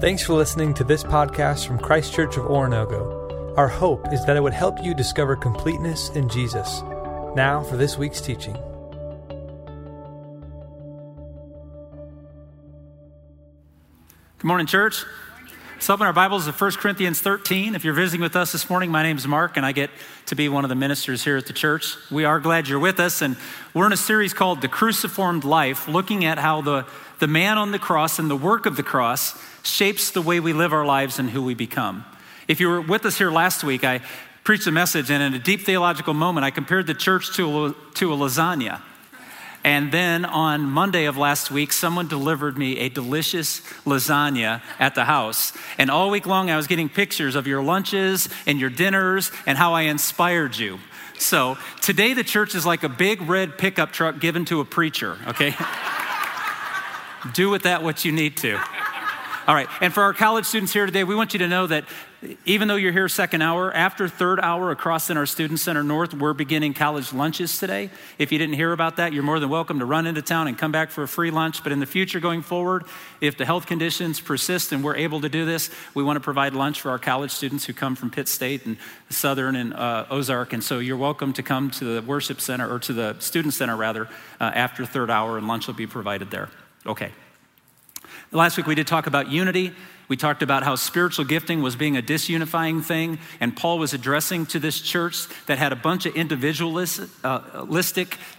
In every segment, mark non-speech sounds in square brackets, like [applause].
Thanks for listening to this podcast from Christ Church of Oronogo. Our hope is that it would help you discover completeness in Jesus. Now for this week's teaching. Good morning, church. Let's open our Bibles to 1 Corinthians 13. If you're visiting with us this morning, my name is Mark, and I get to be one of the ministers here at the church. We are glad you're with us, and we're in a series called The Cruciformed Life, looking at how the, the man on the cross and the work of the cross shapes the way we live our lives and who we become. If you were with us here last week, I preached a message, and in a deep theological moment, I compared the church to a, to a lasagna. And then on Monday of last week, someone delivered me a delicious lasagna at the house. And all week long, I was getting pictures of your lunches and your dinners and how I inspired you. So today, the church is like a big red pickup truck given to a preacher, okay? [laughs] Do with that what you need to. All right, and for our college students here today, we want you to know that even though you're here second hour, after third hour across in our Student Center North, we're beginning college lunches today. If you didn't hear about that, you're more than welcome to run into town and come back for a free lunch. But in the future going forward, if the health conditions persist and we're able to do this, we want to provide lunch for our college students who come from Pitt State and Southern and uh, Ozark. And so you're welcome to come to the worship center, or to the Student Center rather, uh, after third hour, and lunch will be provided there. Okay. Last week we did talk about unity. We talked about how spiritual gifting was being a disunifying thing, and Paul was addressing to this church that had a bunch of individualistic uh,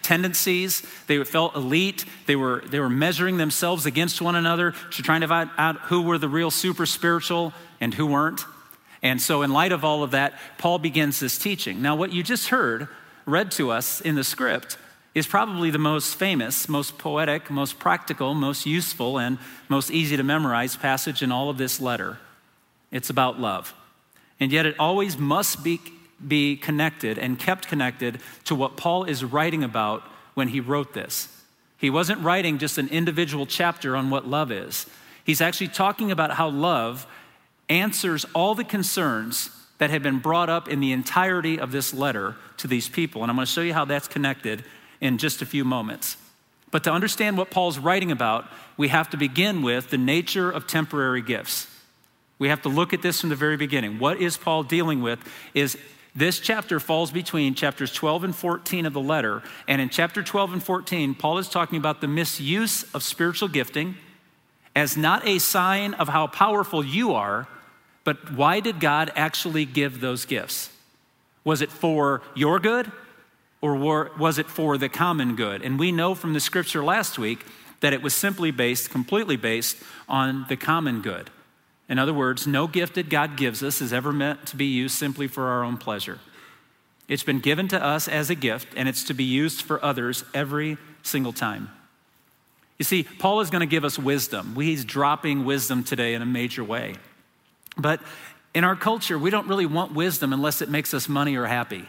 tendencies. They felt elite. They were, they were measuring themselves against one another to try to find out who were the real super spiritual and who weren't. And so, in light of all of that, Paul begins this teaching. Now, what you just heard read to us in the script is probably the most famous, most poetic, most practical, most useful, and most easy to memorize passage in all of this letter. It's about love. And yet it always must be, be connected and kept connected to what Paul is writing about when he wrote this. He wasn't writing just an individual chapter on what love is, he's actually talking about how love answers all the concerns that have been brought up in the entirety of this letter to these people. And I'm going to show you how that's connected in just a few moments. But to understand what Paul's writing about, we have to begin with the nature of temporary gifts. We have to look at this from the very beginning. What is Paul dealing with? Is this chapter falls between chapters 12 and 14 of the letter. And in chapter 12 and 14, Paul is talking about the misuse of spiritual gifting as not a sign of how powerful you are, but why did God actually give those gifts? Was it for your good or was it for the common good? And we know from the scripture last week that it was simply based, completely based on the common good. In other words, no gift that God gives us is ever meant to be used simply for our own pleasure. It's been given to us as a gift, and it's to be used for others every single time. You see, Paul is going to give us wisdom. He's dropping wisdom today in a major way. But in our culture, we don't really want wisdom unless it makes us money or happy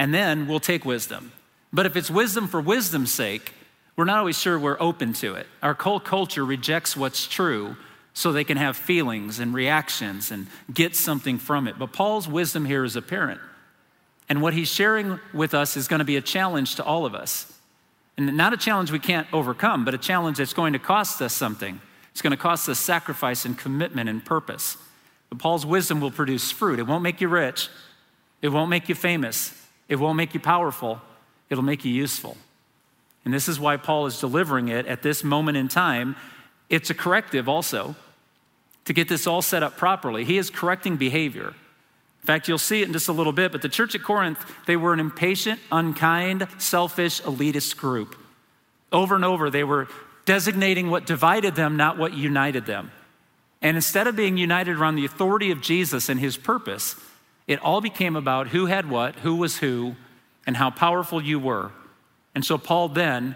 and then we'll take wisdom. But if it's wisdom for wisdom's sake, we're not always sure we're open to it. Our whole culture rejects what's true so they can have feelings and reactions and get something from it. But Paul's wisdom here is apparent. And what he's sharing with us is going to be a challenge to all of us. And not a challenge we can't overcome, but a challenge that's going to cost us something. It's going to cost us sacrifice and commitment and purpose. But Paul's wisdom will produce fruit. It won't make you rich, it won't make you famous, it won't make you powerful, it'll make you useful. And this is why Paul is delivering it at this moment in time. It's a corrective also to get this all set up properly. He is correcting behavior. In fact, you'll see it in just a little bit, but the church at Corinth, they were an impatient, unkind, selfish, elitist group. Over and over, they were designating what divided them, not what united them. And instead of being united around the authority of Jesus and his purpose, it all became about who had what, who was who, and how powerful you were. And so Paul then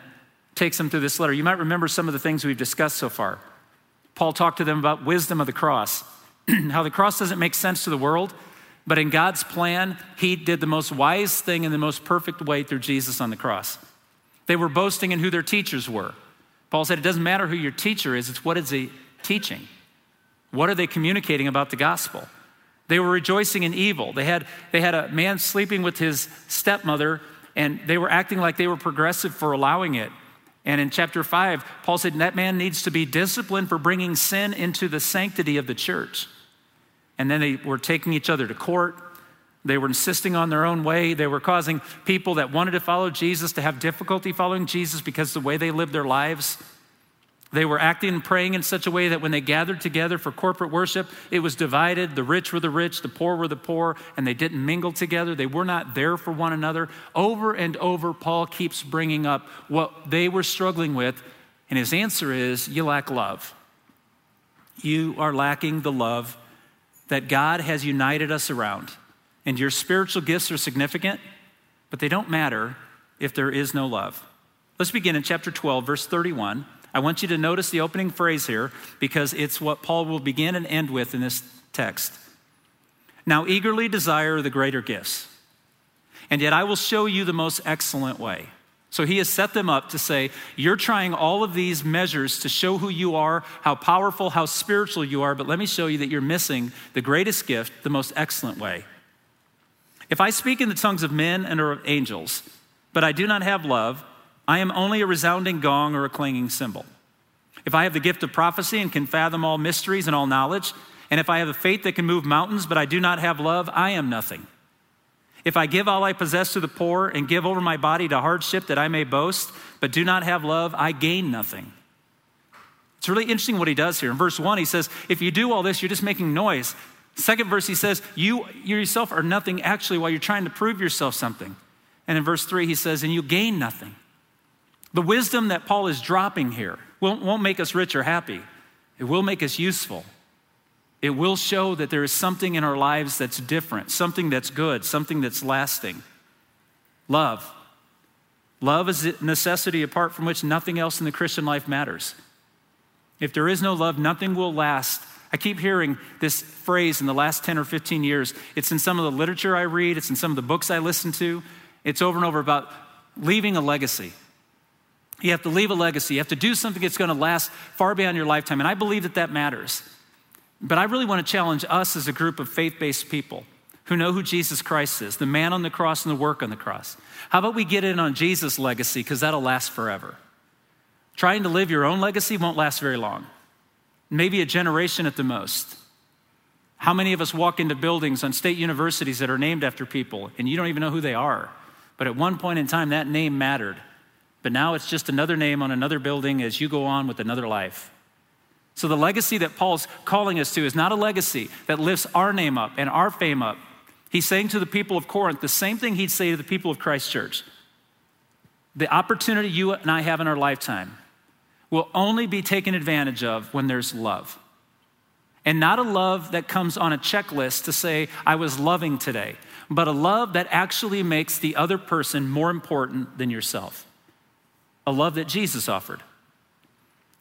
takes them through this letter. You might remember some of the things we've discussed so far. Paul talked to them about wisdom of the cross, [clears throat] how the cross doesn't make sense to the world, but in God's plan, he did the most wise thing in the most perfect way through Jesus on the cross. They were boasting in who their teachers were. Paul said, It doesn't matter who your teacher is, it's what is he teaching? What are they communicating about the gospel? They were rejoicing in evil. They had, they had a man sleeping with his stepmother, and they were acting like they were progressive for allowing it. And in chapter 5, Paul said that man needs to be disciplined for bringing sin into the sanctity of the church. And then they were taking each other to court. They were insisting on their own way. They were causing people that wanted to follow Jesus to have difficulty following Jesus because the way they lived their lives. They were acting and praying in such a way that when they gathered together for corporate worship, it was divided. The rich were the rich, the poor were the poor, and they didn't mingle together. They were not there for one another. Over and over, Paul keeps bringing up what they were struggling with, and his answer is you lack love. You are lacking the love that God has united us around. And your spiritual gifts are significant, but they don't matter if there is no love. Let's begin in chapter 12, verse 31. I want you to notice the opening phrase here because it's what Paul will begin and end with in this text. Now, eagerly desire the greater gifts, and yet I will show you the most excellent way. So he has set them up to say, You're trying all of these measures to show who you are, how powerful, how spiritual you are, but let me show you that you're missing the greatest gift, the most excellent way. If I speak in the tongues of men and of angels, but I do not have love, I am only a resounding gong or a clanging cymbal. If I have the gift of prophecy and can fathom all mysteries and all knowledge, and if I have a faith that can move mountains, but I do not have love, I am nothing. If I give all I possess to the poor and give over my body to hardship that I may boast, but do not have love, I gain nothing. It's really interesting what he does here. In verse 1, he says, If you do all this, you're just making noise. Second verse, he says, You yourself are nothing actually while you're trying to prove yourself something. And in verse 3, he says, And you gain nothing. The wisdom that Paul is dropping here won't, won't make us rich or happy, it will make us useful. It will show that there is something in our lives that's different, something that's good, something that's lasting. Love. Love is a necessity apart from which nothing else in the Christian life matters. If there is no love, nothing will last I keep hearing this phrase in the last 10 or 15 years. It's in some of the literature I read, it's in some of the books I listen to. It's over and over about leaving a legacy. You have to leave a legacy. You have to do something that's going to last far beyond your lifetime. And I believe that that matters. But I really want to challenge us as a group of faith based people who know who Jesus Christ is, the man on the cross and the work on the cross. How about we get in on Jesus' legacy because that'll last forever? Trying to live your own legacy won't last very long maybe a generation at the most. How many of us walk into buildings on state universities that are named after people and you don't even know who they are? But at one point in time, that name mattered. But now it's just another name on another building as you go on with another life. So the legacy that Paul's calling us to is not a legacy that lifts our name up and our fame up. He's saying to the people of Corinth the same thing he'd say to the people of Christ Church. The opportunity you and I have in our lifetime will only be taken advantage of when there's love. And not a love that comes on a checklist to say, I was loving today, but a love that actually makes the other person more important than yourself. A love that Jesus offered.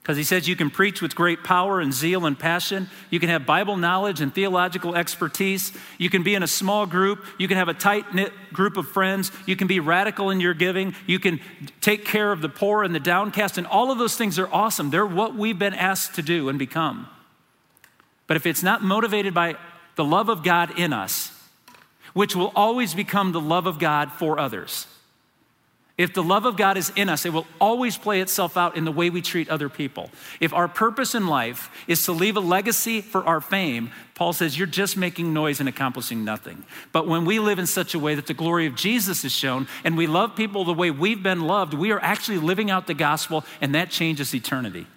Because he says you can preach with great power and zeal and passion. You can have Bible knowledge and theological expertise. You can be in a small group. You can have a tight knit group of friends. You can be radical in your giving. You can take care of the poor and the downcast. And all of those things are awesome. They're what we've been asked to do and become. But if it's not motivated by the love of God in us, which will always become the love of God for others, if the love of God is in us, it will always play itself out in the way we treat other people. If our purpose in life is to leave a legacy for our fame, Paul says you're just making noise and accomplishing nothing. But when we live in such a way that the glory of Jesus is shown and we love people the way we've been loved, we are actually living out the gospel and that changes eternity.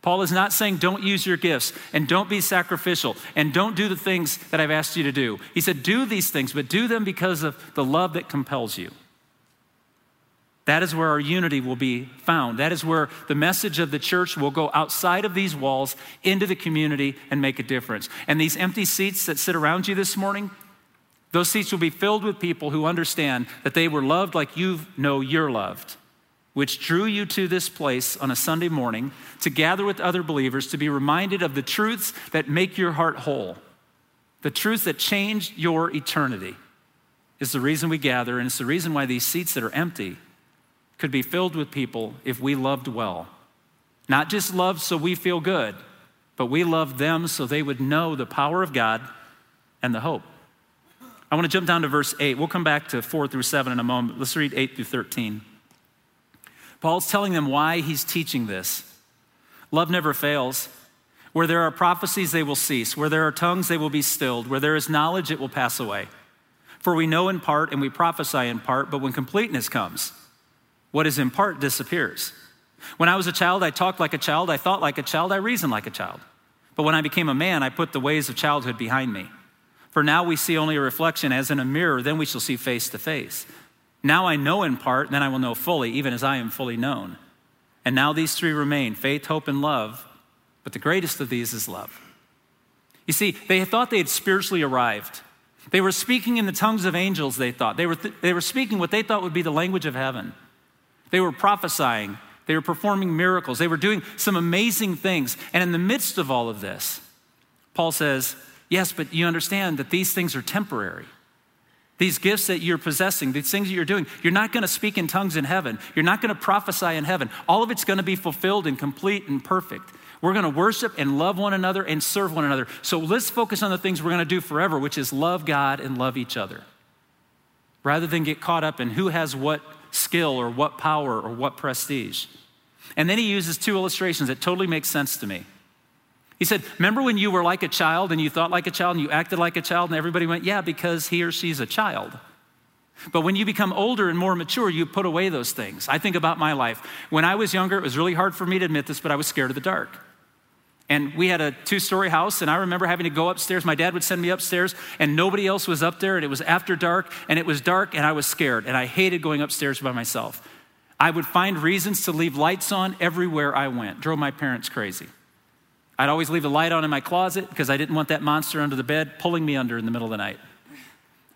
Paul is not saying don't use your gifts and don't be sacrificial and don't do the things that I've asked you to do. He said do these things, but do them because of the love that compels you. That is where our unity will be found. That is where the message of the church will go outside of these walls into the community and make a difference. And these empty seats that sit around you this morning, those seats will be filled with people who understand that they were loved like you know you're loved, which drew you to this place on a Sunday morning to gather with other believers to be reminded of the truths that make your heart whole, the truths that change your eternity. Is the reason we gather, and it's the reason why these seats that are empty could be filled with people if we loved well. Not just loved so we feel good, but we loved them so they would know the power of God and the hope. I want to jump down to verse 8. We'll come back to 4 through 7 in a moment. Let's read 8 through 13. Paul's telling them why he's teaching this. Love never fails. Where there are prophecies, they will cease. Where there are tongues, they will be stilled. Where there is knowledge, it will pass away. For we know in part and we prophesy in part, but when completeness comes, what is in part disappears. When I was a child, I talked like a child, I thought like a child, I reasoned like a child. But when I became a man, I put the ways of childhood behind me. For now we see only a reflection as in a mirror, then we shall see face to face. Now I know in part, then I will know fully, even as I am fully known. And now these three remain faith, hope, and love, but the greatest of these is love. You see, they thought they had spiritually arrived. They were speaking in the tongues of angels, they thought. They were, th- they were speaking what they thought would be the language of heaven. They were prophesying. They were performing miracles. They were doing some amazing things. And in the midst of all of this, Paul says, Yes, but you understand that these things are temporary. These gifts that you're possessing, these things that you're doing, you're not going to speak in tongues in heaven. You're not going to prophesy in heaven. All of it's going to be fulfilled and complete and perfect. We're going to worship and love one another and serve one another. So let's focus on the things we're going to do forever, which is love God and love each other. Rather than get caught up in who has what skill or what power or what prestige. And then he uses two illustrations that totally make sense to me. He said, Remember when you were like a child and you thought like a child and you acted like a child, and everybody went, Yeah, because he or she's a child. But when you become older and more mature, you put away those things. I think about my life. When I was younger, it was really hard for me to admit this, but I was scared of the dark. And we had a two story house, and I remember having to go upstairs. My dad would send me upstairs, and nobody else was up there, and it was after dark, and it was dark, and I was scared, and I hated going upstairs by myself. I would find reasons to leave lights on everywhere I went, drove my parents crazy. I'd always leave a light on in my closet because I didn't want that monster under the bed pulling me under in the middle of the night.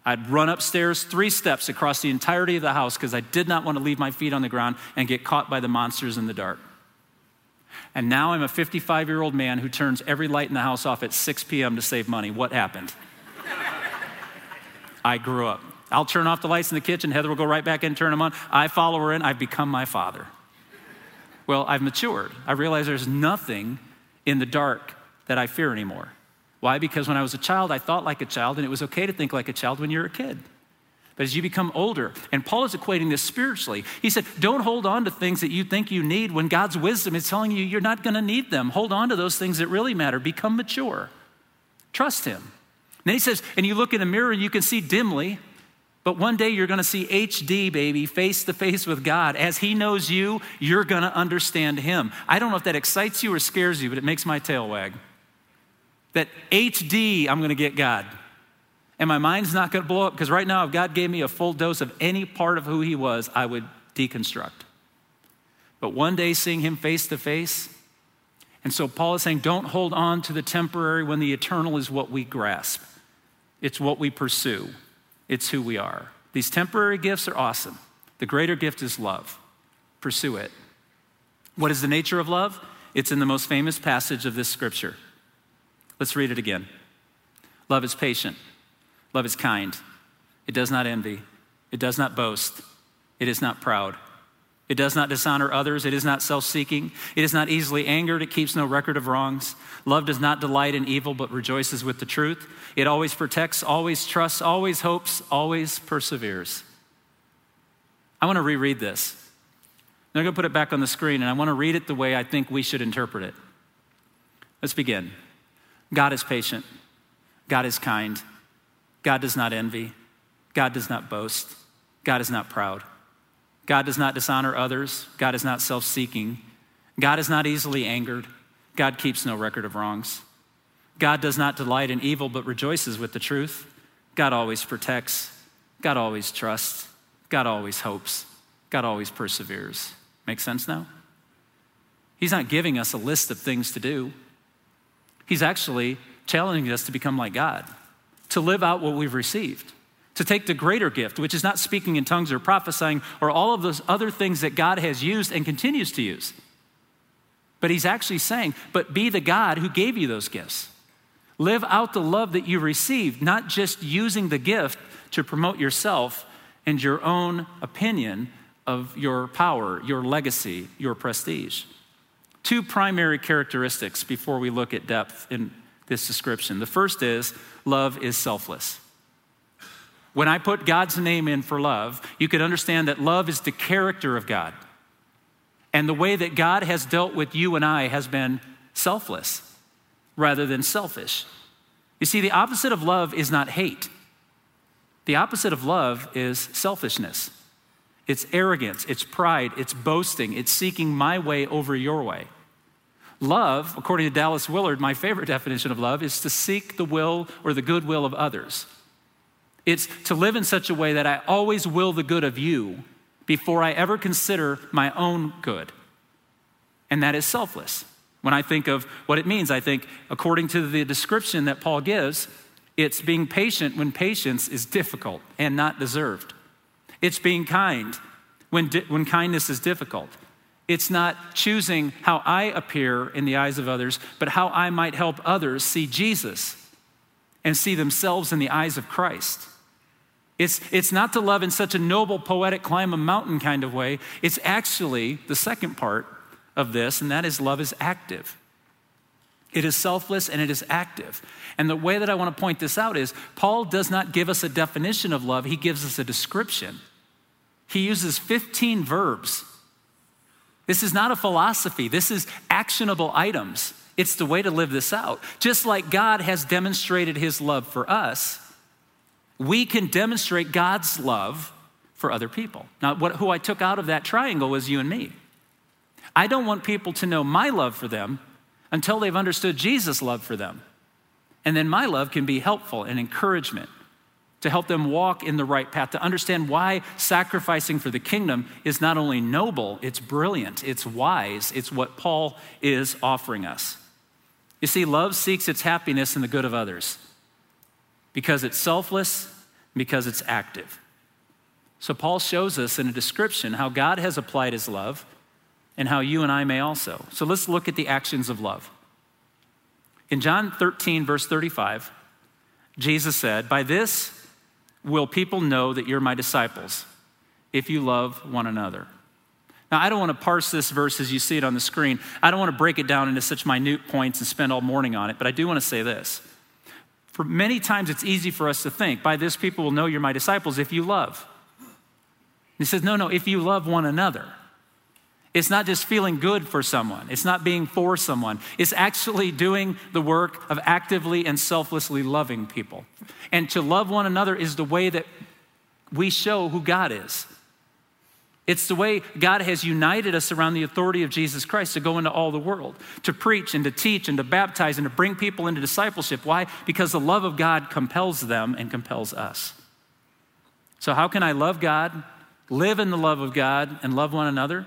I'd run upstairs three steps across the entirety of the house because I did not want to leave my feet on the ground and get caught by the monsters in the dark. And now I'm a 55 year old man who turns every light in the house off at 6 p.m. to save money. What happened? I grew up. I'll turn off the lights in the kitchen. Heather will go right back in and turn them on. I follow her in. I've become my father. Well, I've matured. I realize there's nothing in the dark that I fear anymore. Why? Because when I was a child, I thought like a child, and it was okay to think like a child when you're a kid. But as you become older, and Paul is equating this spiritually, he said, Don't hold on to things that you think you need when God's wisdom is telling you you're not going to need them. Hold on to those things that really matter. Become mature. Trust Him. And then he says, And you look in a mirror and you can see dimly, but one day you're going to see HD, baby, face to face with God. As He knows you, you're going to understand Him. I don't know if that excites you or scares you, but it makes my tail wag. That HD, I'm going to get God. And my mind's not going to blow up because right now, if God gave me a full dose of any part of who He was, I would deconstruct. But one day, seeing Him face to face, and so Paul is saying, don't hold on to the temporary when the eternal is what we grasp. It's what we pursue, it's who we are. These temporary gifts are awesome. The greater gift is love. Pursue it. What is the nature of love? It's in the most famous passage of this scripture. Let's read it again. Love is patient. Love is kind. It does not envy. It does not boast. It is not proud. It does not dishonor others. It is not self seeking. It is not easily angered. It keeps no record of wrongs. Love does not delight in evil, but rejoices with the truth. It always protects, always trusts, always hopes, always perseveres. I want to reread this. I'm going to put it back on the screen, and I want to read it the way I think we should interpret it. Let's begin. God is patient, God is kind. God does not envy. God does not boast. God is not proud. God does not dishonor others. God is not self seeking. God is not easily angered. God keeps no record of wrongs. God does not delight in evil, but rejoices with the truth. God always protects. God always trusts. God always hopes. God always perseveres. Make sense now? He's not giving us a list of things to do. He's actually challenging us to become like God to live out what we've received, to take the greater gift, which is not speaking in tongues or prophesying or all of those other things that God has used and continues to use. But he's actually saying, but be the God who gave you those gifts. Live out the love that you received, not just using the gift to promote yourself and your own opinion of your power, your legacy, your prestige. Two primary characteristics before we look at depth in this description. The first is love is selfless. When I put God's name in for love, you could understand that love is the character of God. And the way that God has dealt with you and I has been selfless rather than selfish. You see, the opposite of love is not hate. The opposite of love is selfishness. It's arrogance, it's pride, it's boasting, it's seeking my way over your way. Love, according to Dallas Willard, my favorite definition of love, is to seek the will or the goodwill of others. It's to live in such a way that I always will the good of you before I ever consider my own good. And that is selfless. When I think of what it means, I think, according to the description that Paul gives, it's being patient when patience is difficult and not deserved. It's being kind when, di- when kindness is difficult. It's not choosing how I appear in the eyes of others, but how I might help others see Jesus and see themselves in the eyes of Christ. It's, it's not to love in such a noble, poetic, climb a mountain kind of way. It's actually the second part of this, and that is love is active. It is selfless and it is active. And the way that I want to point this out is Paul does not give us a definition of love, he gives us a description. He uses 15 verbs. This is not a philosophy, this is actionable items. It's the way to live this out. Just like God has demonstrated his love for us, we can demonstrate God's love for other people. Now, what, who I took out of that triangle was you and me. I don't want people to know my love for them until they've understood Jesus' love for them. And then my love can be helpful and encouragement to help them walk in the right path, to understand why sacrificing for the kingdom is not only noble, it's brilliant, it's wise, it's what Paul is offering us. You see, love seeks its happiness in the good of others because it's selfless, because it's active. So, Paul shows us in a description how God has applied his love and how you and I may also. So, let's look at the actions of love. In John 13, verse 35, Jesus said, By this will people know that you're my disciples, if you love one another. Now, I don't want to parse this verse as you see it on the screen. I don't want to break it down into such minute points and spend all morning on it, but I do want to say this. For many times, it's easy for us to think, by this people will know you're my disciples if you love. he says, no, no, if you love one another. It's not just feeling good for someone, it's not being for someone. It's actually doing the work of actively and selflessly loving people. And to love one another is the way that we show who God is. It's the way God has united us around the authority of Jesus Christ to go into all the world, to preach and to teach and to baptize and to bring people into discipleship. Why? Because the love of God compels them and compels us. So, how can I love God, live in the love of God, and love one another?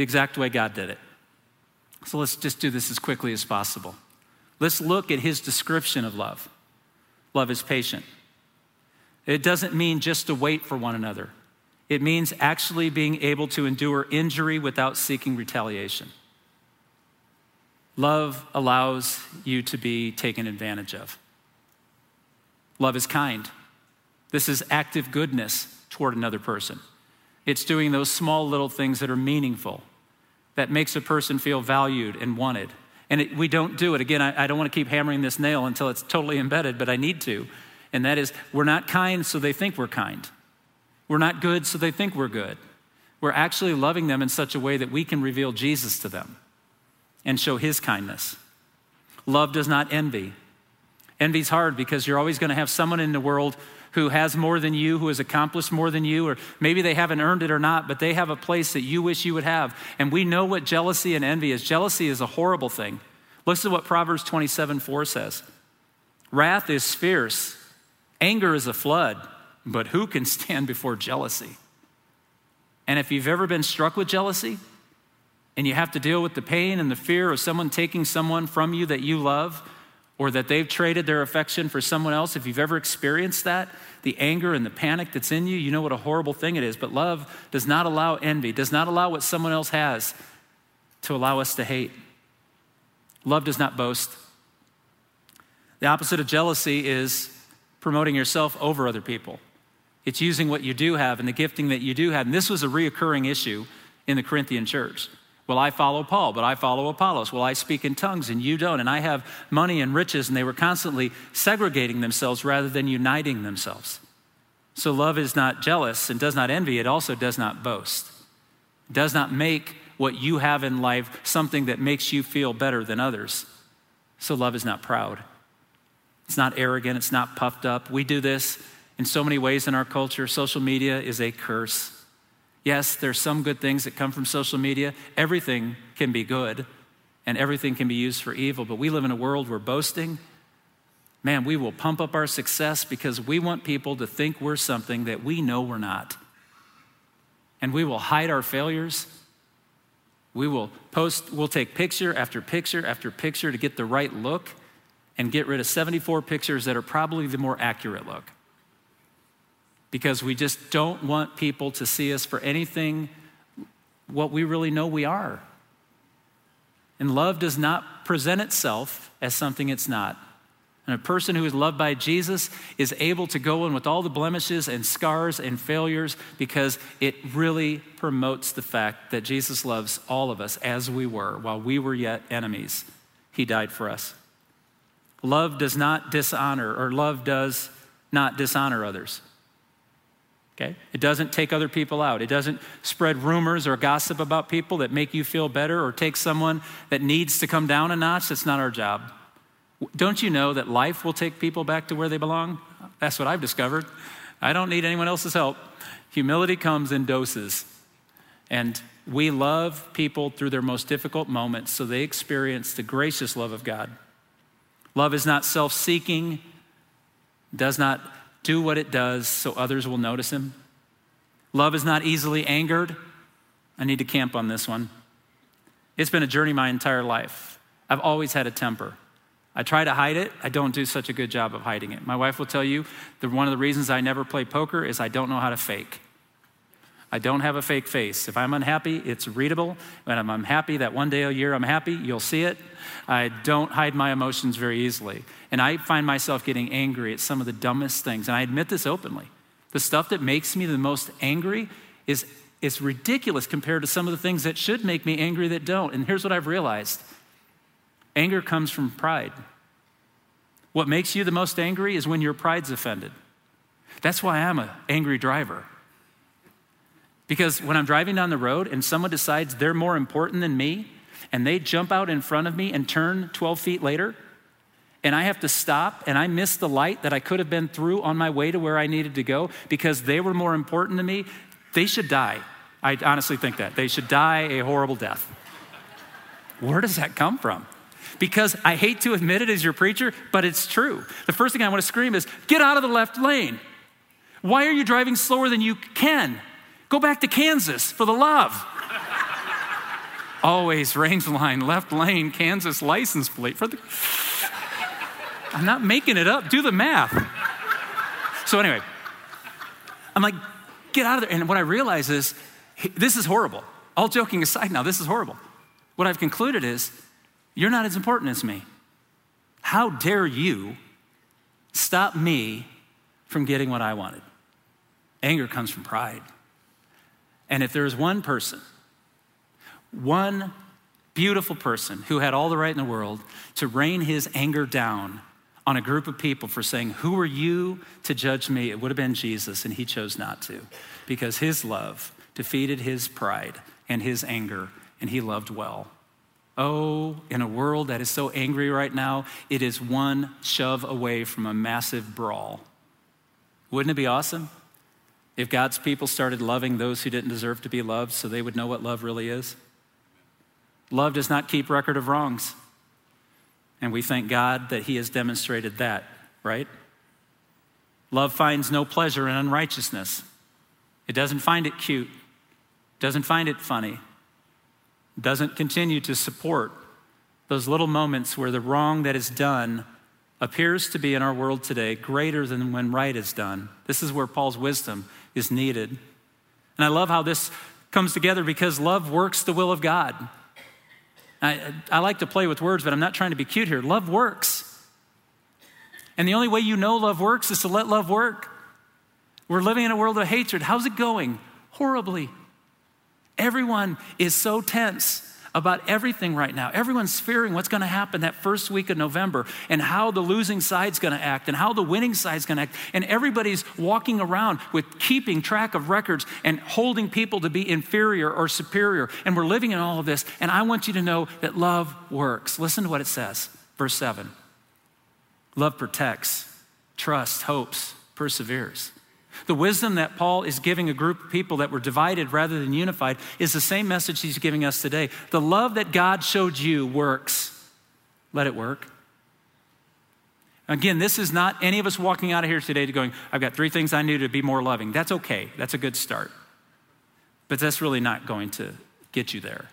The exact way God did it. So let's just do this as quickly as possible. Let's look at his description of love. Love is patient. It doesn't mean just to wait for one another, it means actually being able to endure injury without seeking retaliation. Love allows you to be taken advantage of. Love is kind. This is active goodness toward another person. It's doing those small little things that are meaningful that makes a person feel valued and wanted. And it, we don't do it. Again, I, I don't want to keep hammering this nail until it's totally embedded, but I need to. And that is, we're not kind so they think we're kind. We're not good so they think we're good. We're actually loving them in such a way that we can reveal Jesus to them and show his kindness. Love does not envy. Envy's hard because you're always going to have someone in the world who has more than you, who has accomplished more than you, or maybe they haven't earned it or not, but they have a place that you wish you would have. And we know what jealousy and envy is. Jealousy is a horrible thing. Listen to what Proverbs 27 4 says Wrath is fierce, anger is a flood, but who can stand before jealousy? And if you've ever been struck with jealousy, and you have to deal with the pain and the fear of someone taking someone from you that you love, or that they've traded their affection for someone else, if you've ever experienced that, the anger and the panic that's in you, you know what a horrible thing it is. But love does not allow envy, does not allow what someone else has to allow us to hate. Love does not boast. The opposite of jealousy is promoting yourself over other people. It's using what you do have and the gifting that you do have. And this was a reoccurring issue in the Corinthian church. Well, I follow Paul, but I follow Apollos. Well, I speak in tongues and you don't. And I have money and riches, and they were constantly segregating themselves rather than uniting themselves. So love is not jealous and does not envy, it also does not boast. does not make what you have in life something that makes you feel better than others. So love is not proud. It's not arrogant. It's not puffed up. We do this in so many ways in our culture. Social media is a curse. Yes, there's some good things that come from social media. Everything can be good and everything can be used for evil, but we live in a world where boasting, man, we will pump up our success because we want people to think we're something that we know we're not. And we will hide our failures. We will post, we'll take picture after picture after picture to get the right look and get rid of 74 pictures that are probably the more accurate look because we just don't want people to see us for anything what we really know we are. And love does not present itself as something it's not. And a person who is loved by Jesus is able to go in with all the blemishes and scars and failures because it really promotes the fact that Jesus loves all of us as we were while we were yet enemies. He died for us. Love does not dishonor, or love does not dishonor others. Okay? It doesn't take other people out. It doesn't spread rumors or gossip about people that make you feel better or take someone that needs to come down a notch. That's not our job. Don't you know that life will take people back to where they belong? That's what I've discovered. I don't need anyone else's help. Humility comes in doses. And we love people through their most difficult moments so they experience the gracious love of God. Love is not self seeking, does not do what it does so others will notice him. Love is not easily angered. I need to camp on this one. It's been a journey my entire life. I've always had a temper. I try to hide it. I don't do such a good job of hiding it. My wife will tell you that one of the reasons I never play poker is I don't know how to fake. I don't have a fake face. If I'm unhappy, it's readable. When I'm unhappy, that one day a year I'm happy, you'll see it. I don't hide my emotions very easily. And I find myself getting angry at some of the dumbest things. And I admit this openly. The stuff that makes me the most angry is, is ridiculous compared to some of the things that should make me angry that don't. And here's what I've realized anger comes from pride. What makes you the most angry is when your pride's offended. That's why I'm an angry driver. Because when I'm driving down the road and someone decides they're more important than me, and they jump out in front of me and turn 12 feet later, and I have to stop and I miss the light that I could have been through on my way to where I needed to go because they were more important to me, they should die. I honestly think that. They should die a horrible death. Where does that come from? Because I hate to admit it as your preacher, but it's true. The first thing I want to scream is get out of the left lane. Why are you driving slower than you can? Go back to Kansas for the love. Always range line, left lane, Kansas license plate for the. I'm not making it up. Do the math. So anyway, I'm like, get out of there. And what I realize is, this is horrible. All joking aside now, this is horrible. What I've concluded is, you're not as important as me. How dare you stop me from getting what I wanted? Anger comes from pride. And if there is one person, one beautiful person who had all the right in the world to rain his anger down on a group of people for saying, Who are you to judge me? It would have been Jesus, and he chose not to because his love defeated his pride and his anger, and he loved well. Oh, in a world that is so angry right now, it is one shove away from a massive brawl. Wouldn't it be awesome? If God's people started loving those who didn't deserve to be loved so they would know what love really is? Love does not keep record of wrongs. And we thank God that He has demonstrated that, right? Love finds no pleasure in unrighteousness. It doesn't find it cute, doesn't find it funny, doesn't continue to support those little moments where the wrong that is done appears to be in our world today greater than when right is done. This is where Paul's wisdom is needed. And I love how this comes together because love works the will of God. I, I like to play with words, but I'm not trying to be cute here. Love works. And the only way you know love works is to let love work. We're living in a world of hatred. How's it going? Horribly. Everyone is so tense about everything right now. Everyone's fearing what's going to happen that first week of November and how the losing side's going to act and how the winning side's going to act. And everybody's walking around with keeping track of records and holding people to be inferior or superior. And we're living in all of this. And I want you to know that love works. Listen to what it says, verse 7. Love protects, trusts, hopes, perseveres. The wisdom that Paul is giving a group of people that were divided rather than unified is the same message he's giving us today. The love that God showed you works. Let it work. Again, this is not any of us walking out of here today to going, I've got three things I knew to be more loving. That's okay. That's a good start. But that's really not going to get you there.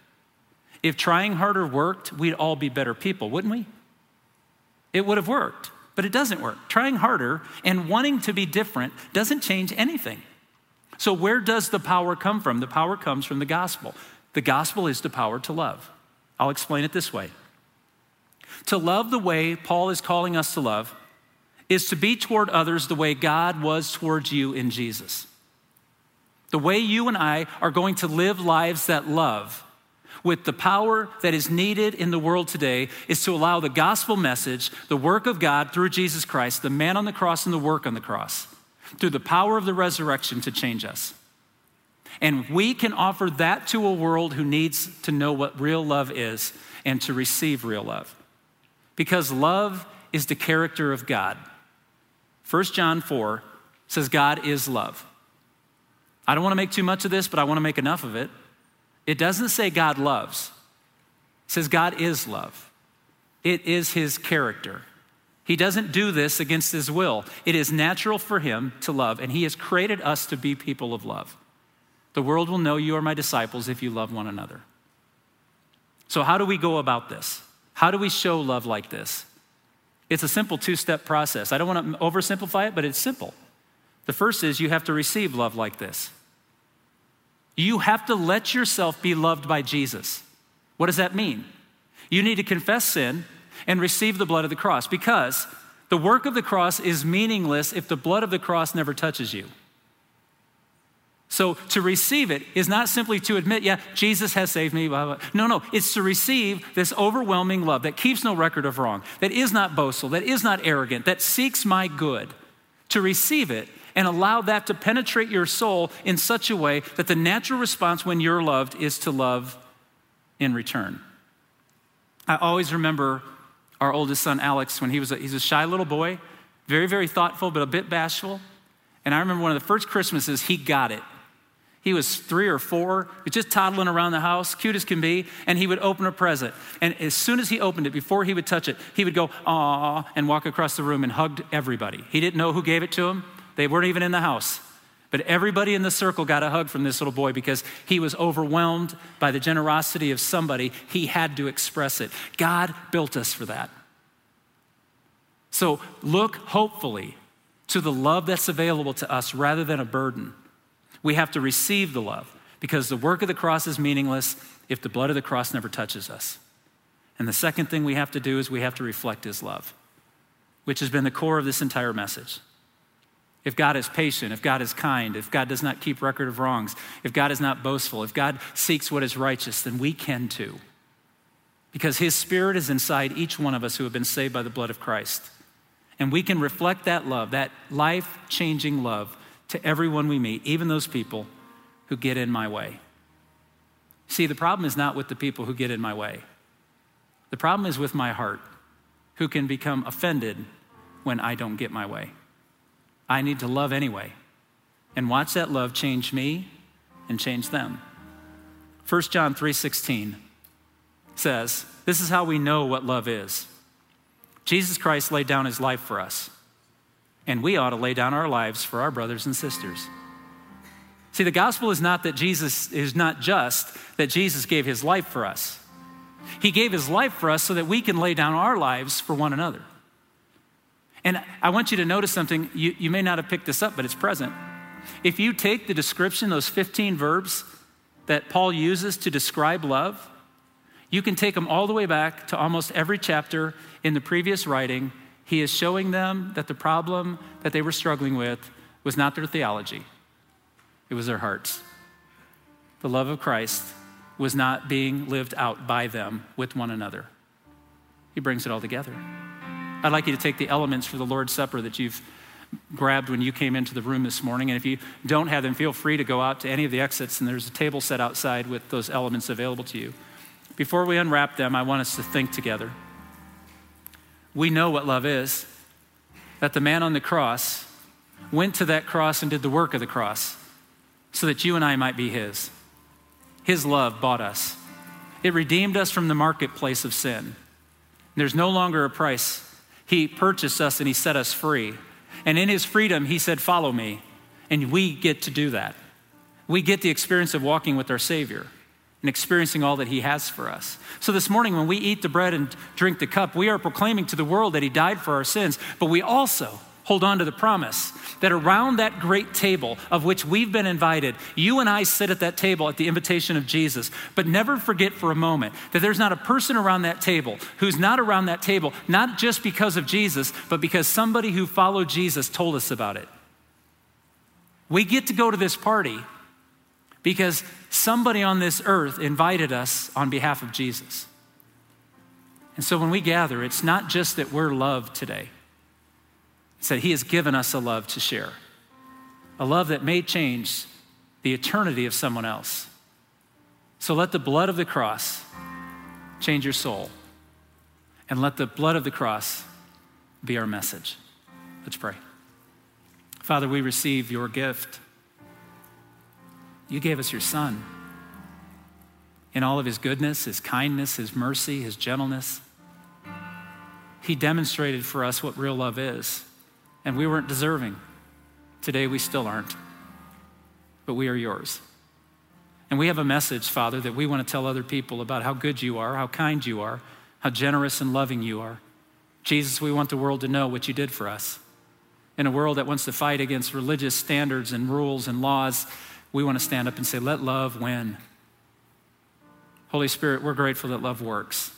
If trying harder worked, we'd all be better people, wouldn't we? It would have worked but it doesn't work. Trying harder and wanting to be different doesn't change anything. So, where does the power come from? The power comes from the gospel. The gospel is the power to love. I'll explain it this way To love the way Paul is calling us to love is to be toward others the way God was towards you in Jesus. The way you and I are going to live lives that love with the power that is needed in the world today is to allow the gospel message, the work of God through Jesus Christ, the man on the cross and the work on the cross, through the power of the resurrection to change us. And we can offer that to a world who needs to know what real love is and to receive real love. Because love is the character of God. 1 John 4 says, God is love. I don't want to make too much of this, but I want to make enough of it. It doesn't say God loves, it says God is love. It is his character. He doesn't do this against his will. It is natural for him to love, and he has created us to be people of love. The world will know you are my disciples if you love one another. So, how do we go about this? How do we show love like this? It's a simple two step process. I don't want to oversimplify it, but it's simple. The first is you have to receive love like this. You have to let yourself be loved by Jesus. What does that mean? You need to confess sin and receive the blood of the cross because the work of the cross is meaningless if the blood of the cross never touches you. So to receive it is not simply to admit, yeah, Jesus has saved me. Blah, blah. No, no, it's to receive this overwhelming love that keeps no record of wrong, that is not boastful, that is not arrogant, that seeks my good. To receive it and allow that to penetrate your soul in such a way that the natural response when you're loved is to love in return. I always remember our oldest son, Alex, when he was a, he's a shy little boy, very, very thoughtful, but a bit bashful. And I remember one of the first Christmases, he got it. He was three or four, just toddling around the house, cute as can be, and he would open a present. And as soon as he opened it, before he would touch it, he would go, "Aw," and walk across the room and hugged everybody. He didn't know who gave it to him. They weren't even in the house. But everybody in the circle got a hug from this little boy because he was overwhelmed by the generosity of somebody. He had to express it. God built us for that. So look hopefully to the love that's available to us rather than a burden. We have to receive the love because the work of the cross is meaningless if the blood of the cross never touches us. And the second thing we have to do is we have to reflect his love, which has been the core of this entire message if God is patient, if God is kind, if God does not keep record of wrongs, if God is not boastful, if God seeks what is righteous, then we can too. Because His Spirit is inside each one of us who have been saved by the blood of Christ. And we can reflect that love, that life changing love, to everyone we meet, even those people who get in my way. See, the problem is not with the people who get in my way, the problem is with my heart, who can become offended when I don't get my way. I need to love anyway. And watch that love change me and change them. 1 John 3:16 says, "This is how we know what love is. Jesus Christ laid down his life for us, and we ought to lay down our lives for our brothers and sisters." See, the gospel is not that Jesus is not just that Jesus gave his life for us. He gave his life for us so that we can lay down our lives for one another. And I want you to notice something. You, you may not have picked this up, but it's present. If you take the description, those 15 verbs that Paul uses to describe love, you can take them all the way back to almost every chapter in the previous writing. He is showing them that the problem that they were struggling with was not their theology, it was their hearts. The love of Christ was not being lived out by them with one another. He brings it all together. I'd like you to take the elements for the Lord's Supper that you've grabbed when you came into the room this morning. And if you don't have them, feel free to go out to any of the exits, and there's a table set outside with those elements available to you. Before we unwrap them, I want us to think together. We know what love is that the man on the cross went to that cross and did the work of the cross so that you and I might be his. His love bought us, it redeemed us from the marketplace of sin. There's no longer a price. He purchased us and he set us free. And in his freedom, he said, Follow me. And we get to do that. We get the experience of walking with our Savior and experiencing all that he has for us. So this morning, when we eat the bread and drink the cup, we are proclaiming to the world that he died for our sins, but we also hold on to the promise that around that great table of which we've been invited, you and I sit at that table at the invitation of Jesus. But never forget for a moment that there's not a person around that table who's not around that table, not just because of Jesus, but because somebody who followed Jesus told us about it. We get to go to this party because somebody on this earth invited us on behalf of Jesus. And so when we gather, it's not just that we're loved today said he has given us a love to share, a love that may change the eternity of someone else. So let the blood of the cross change your soul, and let the blood of the cross be our message. Let's pray. Father, we receive your gift. You gave us your son in all of his goodness, his kindness, his mercy, his gentleness. He demonstrated for us what real love is and we weren't deserving. Today, we still aren't, but we are yours. And we have a message, Father, that we want to tell other people about how good you are, how kind you are, how generous and loving you are. Jesus, we want the world to know what you did for us. In a world that wants to fight against religious standards and rules and laws, we want to stand up and say, let love win. Holy Spirit, we're grateful that love works.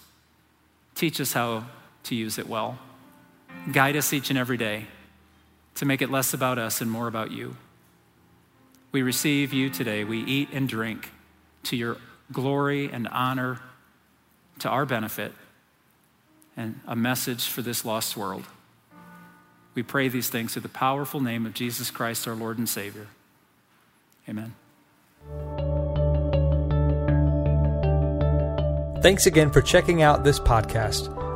Teach us how to use it well. Guide us each and every day to make it less about us and more about you. We receive you today. We eat and drink to your glory and honor, to our benefit, and a message for this lost world. We pray these things through the powerful name of Jesus Christ, our Lord and Savior. Amen. Thanks again for checking out this podcast.